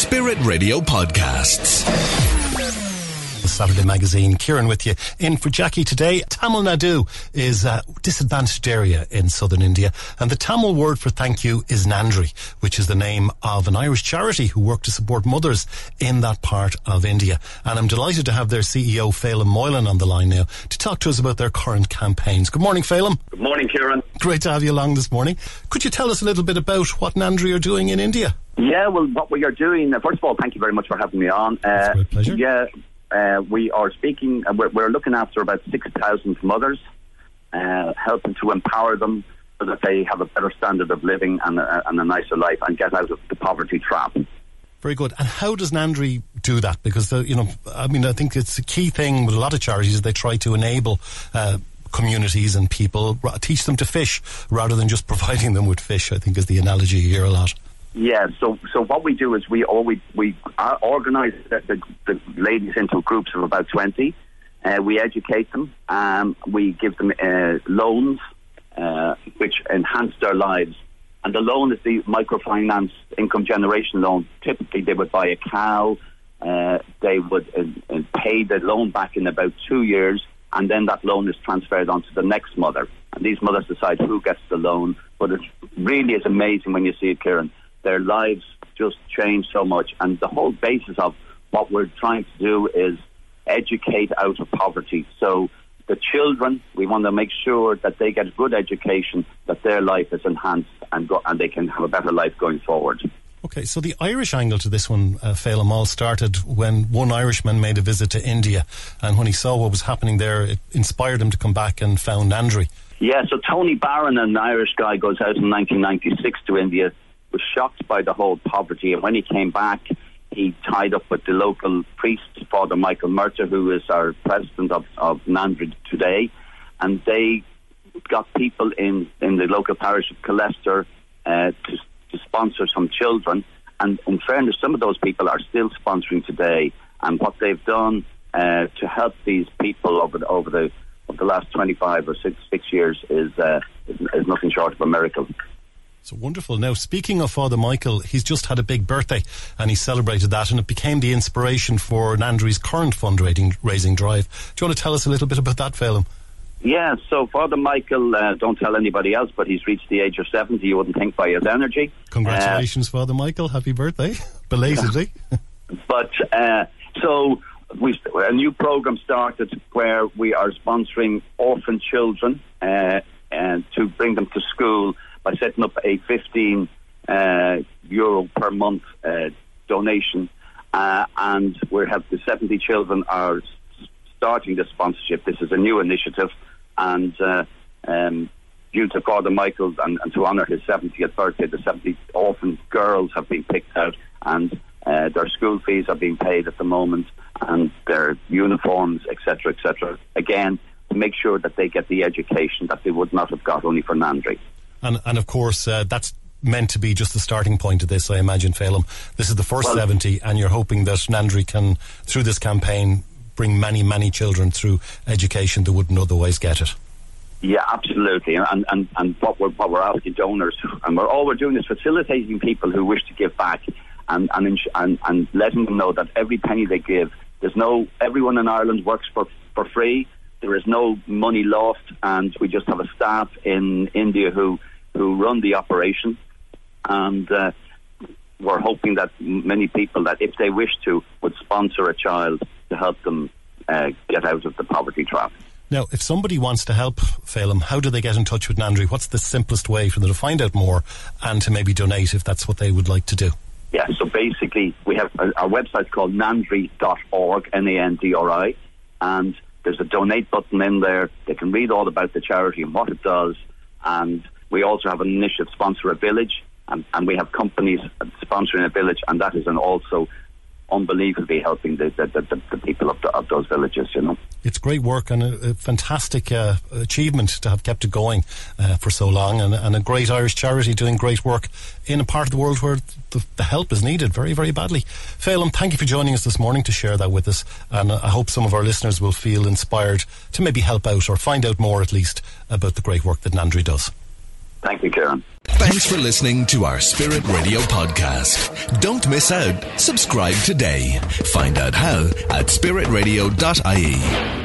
Spirit Radio Podcasts. The Saturday Magazine. Kieran with you. In for Jackie today. Tamil Nadu is a disadvantaged area in southern India, and the Tamil word for thank you is Nandri, which is the name of an Irish charity who work to support mothers in that part of India. And I'm delighted to have their CEO, Phelim Moylan, on the line now to talk to us about their current campaigns. Good morning, Phelim. Good morning, Kieran. Great to have you along this morning. Could you tell us a little bit about what Nandri are doing in India? Yeah, well, what we are doing, uh, first of all, thank you very much for having me on. Uh, pleasure. Yeah, uh, we are speaking, uh, we're, we're, looking after about 6,000 mothers, uh, helping to empower them so that they have a better standard of living and a, and a nicer life and get out of the poverty trap. Very good. And how does Nandri do that? Because, the, you know, I mean, I think it's a key thing with a lot of charities, they try to enable uh, communities and people, teach them to fish rather than just providing them with fish, I think is the analogy here a lot. Yeah, so so what we do is we all we we organise the, the, the, ladies into groups of about twenty. Uh, we educate them. Um, we give them uh, loans, uh, which enhance their lives. And the loan is the microfinance income generation loan. Typically, they would buy a cow. Uh, they would uh, uh, pay the loan back in about two years, and then that loan is transferred on to the next mother. And these mothers decide who gets the loan. But it really is amazing when you see it, Kieran their lives just change so much. And the whole basis of what we're trying to do is educate out of poverty. So the children, we want to make sure that they get a good education, that their life is enhanced, and go, and they can have a better life going forward. Okay, so the Irish angle to this one, uh, Phelim, all started when one Irishman made a visit to India, and when he saw what was happening there, it inspired him to come back and found Nandri. Yeah, so Tony Barron, an Irish guy, goes out in 1996 to India was shocked by the whole poverty. And when he came back, he tied up with the local priest, Father Michael Murtagh, who is our president of, of Nandri today. And they got people in, in the local parish of Killester uh, to, to sponsor some children. And in fairness, some of those people are still sponsoring today. And what they've done uh, to help these people over the, over the over the last 25 or six, six years is, uh, is, is nothing short of a miracle. So wonderful. Now, speaking of Father Michael, he's just had a big birthday and he celebrated that and it became the inspiration for Nandri's current fundraising raising drive. Do you want to tell us a little bit about that, Phelim? Yeah, so Father Michael, uh, don't tell anybody else, but he's reached the age of 70, you wouldn't think by his energy. Congratulations, uh, Father Michael. Happy birthday. Belatedly. but, uh, so we a new program started where we are sponsoring orphan children uh, to bring them to school by setting up a 15 uh, euro per month uh, donation. Uh, and we have the 70 children are starting the sponsorship. This is a new initiative, and uh, um, due to Father Michael and, and to honour his 70th birthday, the 70 orphan girls have been picked out, and their school fees are being paid at the moment, and their uniforms, etc., etc. Again, to make sure that they get the education that they would not have got only for Nandri. And, and of course, uh, that's meant to be just the starting point of this, I imagine, Phelim. This is the first well, 70, and you're hoping that Nandri can, through this campaign, bring many, many children through education that wouldn't otherwise get it. Yeah, absolutely. And, and, and what, we're, what we're asking donors, and we're, all we're doing is facilitating people who wish to give back and, and, and, and letting them know that every penny they give, there's no, everyone in Ireland works for, for free. There is no money lost, and we just have a staff in India who who run the operation, and uh, we're hoping that many people that, if they wish to, would sponsor a child to help them uh, get out of the poverty trap. Now, if somebody wants to help Phelim, how do they get in touch with Nandri? What's the simplest way for them to find out more and to maybe donate if that's what they would like to do? Yeah, so basically, we have our website called nandri.org, N A N D R I, and there's a donate button in there. They can read all about the charity and what it does, and we also have an initiative sponsor a village, and, and we have companies sponsoring a village, and that is an also unbelievably helping the, the, the, the people of, the, of, those villages, you know. It's great work and a, a fantastic uh, achievement to have kept it going uh, for so long and, and, a great Irish charity doing great work in a part of the world where the, the help is needed very, very badly. Phelim, thank you for joining us this morning to share that with us and I hope some of our listeners will feel inspired to maybe help out or find out more at least about the great work that Nandri does. Thank you, Kieran. Thanks for listening to our Spirit Radio podcast. Don't miss out. Subscribe today. Find out how at spiritradio.ie.